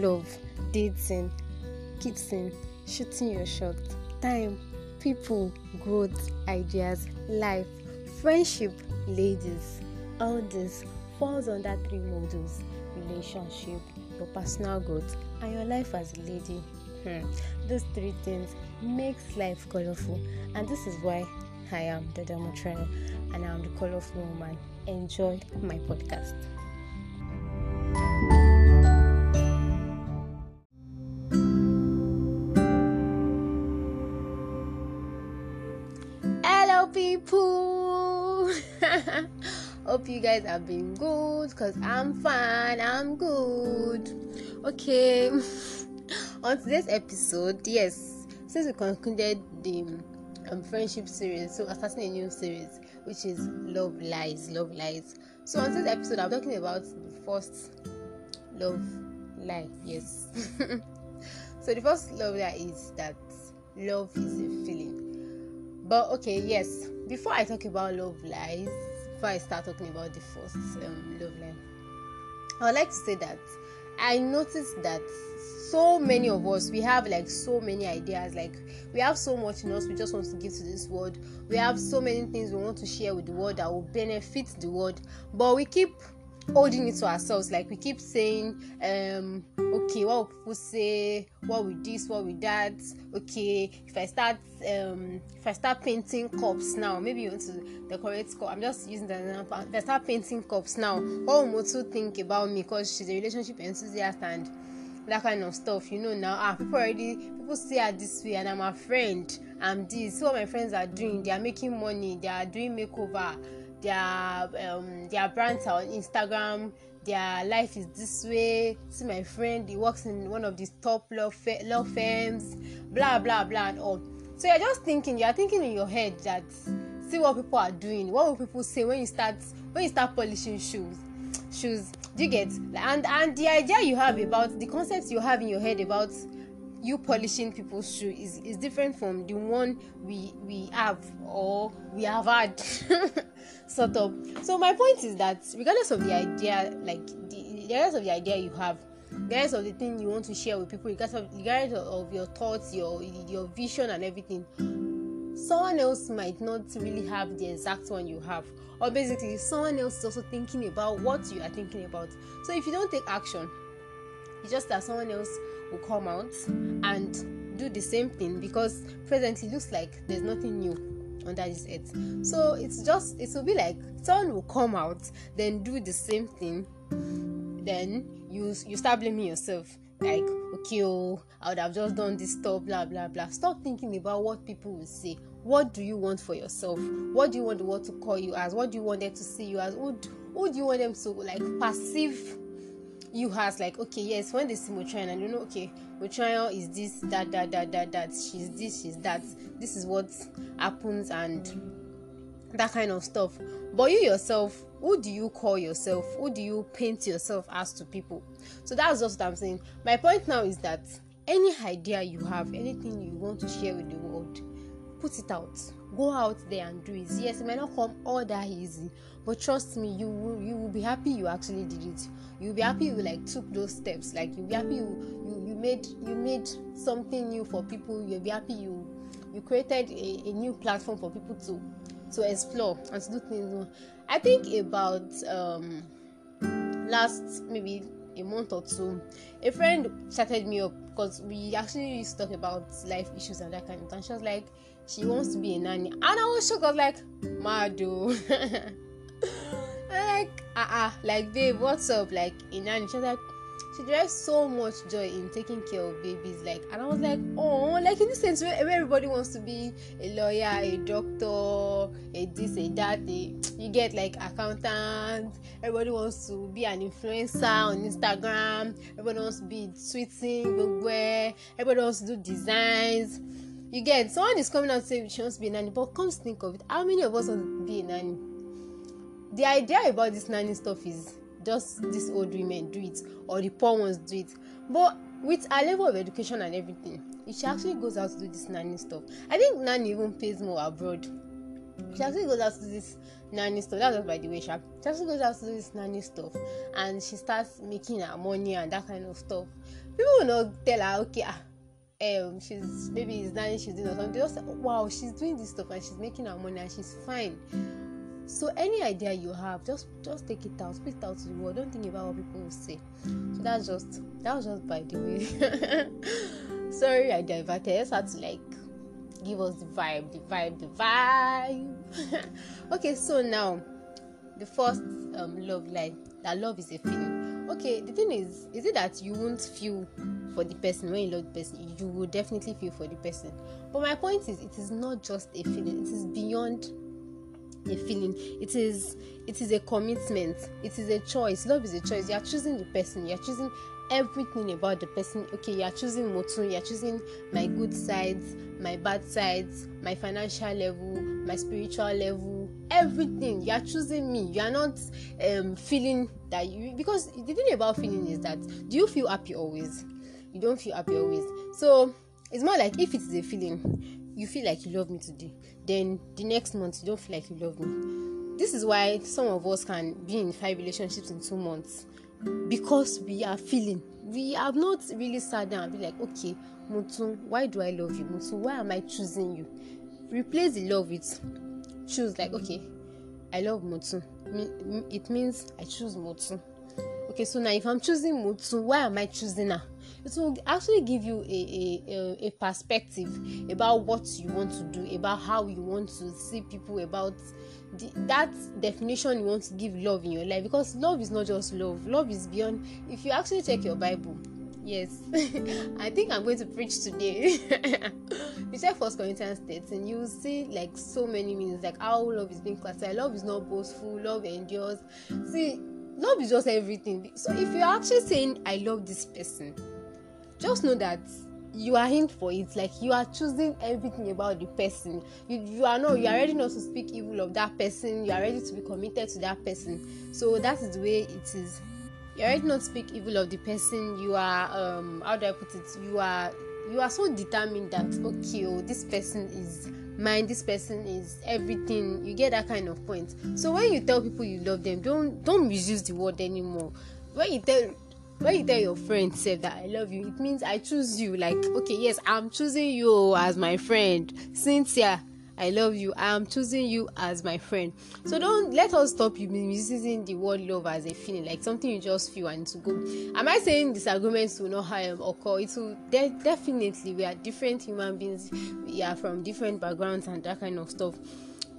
love, dating, kissing, shooting your shot, time, people, growth, ideas, life, friendship, ladies. All this falls under three modules relationship, your personal growth, and your life as a lady. Hmm. Those three things makes life colorful, and this is why I am the Demotrail and I'm the colorful woman. Enjoy my podcast. People. Hope you guys have been good because I'm fine. I'm good. Okay. On today's episode, yes, since we concluded the um, friendship series, so I'm starting a new series which is Love Lies. Love Lies. So on today's episode, I'm talking about the first love lie. Yes. so the first love lie is that love is a feeling. But okay, yes. Before I talk about love lies, before I start talking about the first um, love lie, I would like to say that I noticed that so many of us we have like so many ideas. Like we have so much in us we just want to give to this world. We have so many things we want to share with the world that will benefit the world. But we keep holding it to ourselves like we keep saying um okay what will people say? What with this what with that? Okay if i start um if i start painting cups now maybe you want to decorate cup i'm just using the example. If i start painting cups now what will motu think about me? Because she's a relationship enthusiast and that kind of stuff you know now ah people already people see her this way and i'm a friend i'm this. See what my friends are doing they are making money they are doing makeover their um their brands are on instagram their life is this way. See my friend he works in one of these top law, fa- law firms blah blah blah and all. So you're just thinking you're thinking in your head that see what people are doing. What will people say when you start when you start polishing shoes? Shoes. Do you get? And and the idea you have about the concept you have in your head about you polishing people's shoe is is different from the one we we have or we have had sort of. So my point is that regardless of the idea like the regardless of the idea you have regardless of the thing you want to share with people regardless of, regardless of your thoughts your your vision and everything someone else might not really have the exact one you have. Or basically someone else is also thinking about what you are thinking about. So if you don't take action it's just that someone else will come out and do the same thing because presently looks like there's nothing new under this earth. So it's just it will be like someone will come out then do the same thing then you you start blaming yourself. Like okay oh i would have just done this stuff blah blah blah. Stop thinking about what people will say. What do you want for yourself? What do you want the world to call you as? What do you want them to see you as? Who, who do you want them to like perceive you as like okay yes when they see Motrian and you know okay Motrian is this that that that that that she's this she's that. This is what happens and that kind of stuff. But you yourself who do you call yourself? Who do you paint yourself as to people? So that's just what i'm saying. My point now is that any idea you have anything you want to share with the world put it out. Go out there and do it. Yes it might not come all that easy but trust me you will you will be happy you actually did it. You'll be happy you like took those steps. Like you'll be happy you you, you made you made something new for people. You'll be happy you you created a, a new platform for people to to explore and to do things. I think about um last maybe a month or two a friend chatted me up because we actually used to talk about life issues and that kind of thing. She was like she wants to be a nanny. And i was shocked. I was like mado like uh-uh like babe what's up? Like a nanny. She was like she derives so much joy in taking care of babies. Like and i was like oh like in this sense where, everybody wants to be a lawyer a doctor a this a that a, you get like accountant. Everybody wants to be an influencer on instagram. Everybody wants to be tweeting where everybody wants to do designs. You get someone is coming out saying she wants to be a nanny but come think of it how many of us want to be a nanny? The idea about this nanny stuff is just these old women do it or the poor ones do it but with our level of education and everything she actually goes out to do this nanny stuff i think nanny even pays more abroad she actually goes out to this nanny stuff. That was by the way. She actually goes out to this nanny stuff and she starts making her money and that kind of stuff. People will not tell her, okay, ah, um, she's maybe it's nanny she's doing or something. Just wow, she's doing this stuff and she's making her money and she's fine. So any idea you have, just just take it out, spit it out to the world. Don't think about what people will say. So that's just that was just by the way. Sorry, I diverted. I just had to like give us the vibe, the vibe, the vibe. okay, so now the first um, love line that love is a feeling. Okay, the thing is, is it that you won't feel for the person when you love the person? You will definitely feel for the person. But my point is, it is not just a feeling, it is beyond a feeling. It is it is a commitment. It is a choice. Love is a choice. You are choosing the person. You are choosing everything about the person. Okay you are choosing motu. You are choosing my good sides my bad sides my financial level my spiritual level everything. You are choosing me. You are not um feeling that you because the thing about feeling is that do you feel happy always? You don't feel happy always. So it's more like if it is a feeling you feel like you love me today then the next month you don't feel like you love me. This is why some of us can be in five relationships in two months. Because we are feeling we have not really sat down and be like okay mutu why do i love you? Mutu why am i choosing you? Replace the love with choose like okay i love mutu it means i choose mutu okay so now if i'm choosing mutu why am i choosing her it will actually give you a, a, a perspective about what you want to do about how you want to see people about the, that definition you want to give love in your life. Because love is not just love. Love is beyond if you actually check your bible yes i think i'm going to preach today. You check first corinthians 13 you will see like so many meanings like how love is being classified. Love is not boastful love endures. See love is just everything. So if you're actually saying i love this person just know that you are in for it. Like you are choosing everything about the person. You you are not you are ready not to speak evil of that person. You are ready to be committed to that person. So that is the way it is. You are ready not to speak evil of the person. You are um how do i put it? You are you are so determined that okay oh this person is mine this person is everything. You get that kind of point. So when you tell people you love them don't don't misuse the word anymore. When you tell when you tell your friend say that i love you it means i choose you. Like okay yes i'm choosing you as my friend. Cynthia i love you i am choosing you as my friend. So don't let us stop you misusing the word love as a feeling like something you just feel and to go. Am i saying disagreements will not um, occur it will de- definitely we are different human beings. We are from different backgrounds and that kind of stuff.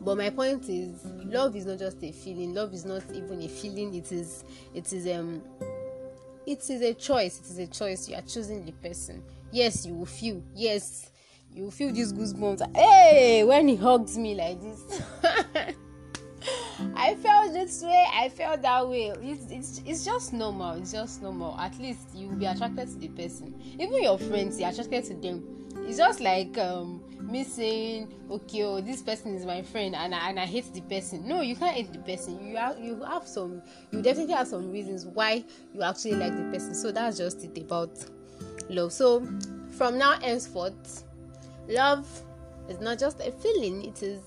But my point is love is not just a feeling. Love is not even a feeling. It is it is um it is a choice it is a choice you are choosing the person yes you will feel yes you will feel these goosebumps hey when he hugs me like this I felt this way, I felt that way. It's, it's, it's just normal. It's just normal. At least you will be attracted to the person. Even your friends, you're attracted to them. It's just like um, me saying, okay, oh, this person is my friend, and I, and I hate the person. No, you can't hate the person. You have you have some, you definitely have some reasons why you actually like the person. So that's just it about love. So from now henceforth, love is not just a feeling. It is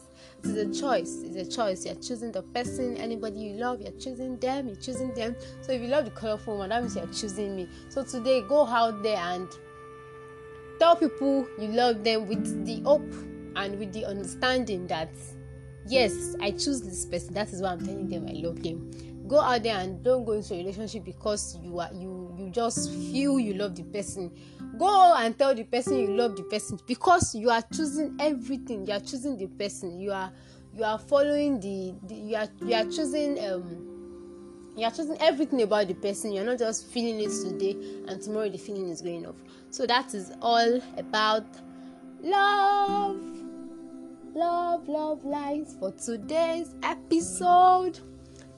it is a choice. It's a choice. You're choosing the person, anybody you love, you're choosing them, you're choosing them. So if you love the colorful one, that means you're choosing me. So today, go out there and tell people you love them with the hope and with the understanding that yes, I choose this person. That is why I'm telling them I love them. Go out there and don't go into a relationship because you are you you just feel you love the person go and tell the person you love the person because you are choosing everything you are choosing the person you are you are following the, the you are you are choosing um you are choosing everything about the person. You're not just feeling it today and tomorrow the feeling is going off. So that is all about love. Love love lies for today's episode.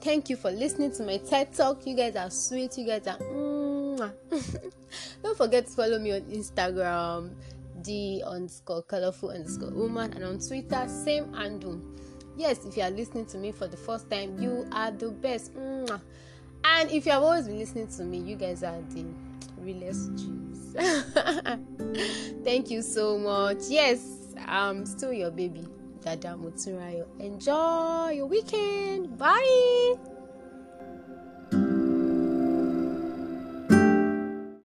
Thank you for listening to my ted talk. You guys are sweet. You guys are Don't forget to follow me on Instagram, the underscore colorful underscore woman, and on Twitter, same handle. Yes, if you are listening to me for the first time, you are the best. And if you have always been listening to me, you guys are the realest Jews. Thank you so much. Yes, I'm still your baby. Dada Muturayo. Enjoy your weekend. Bye.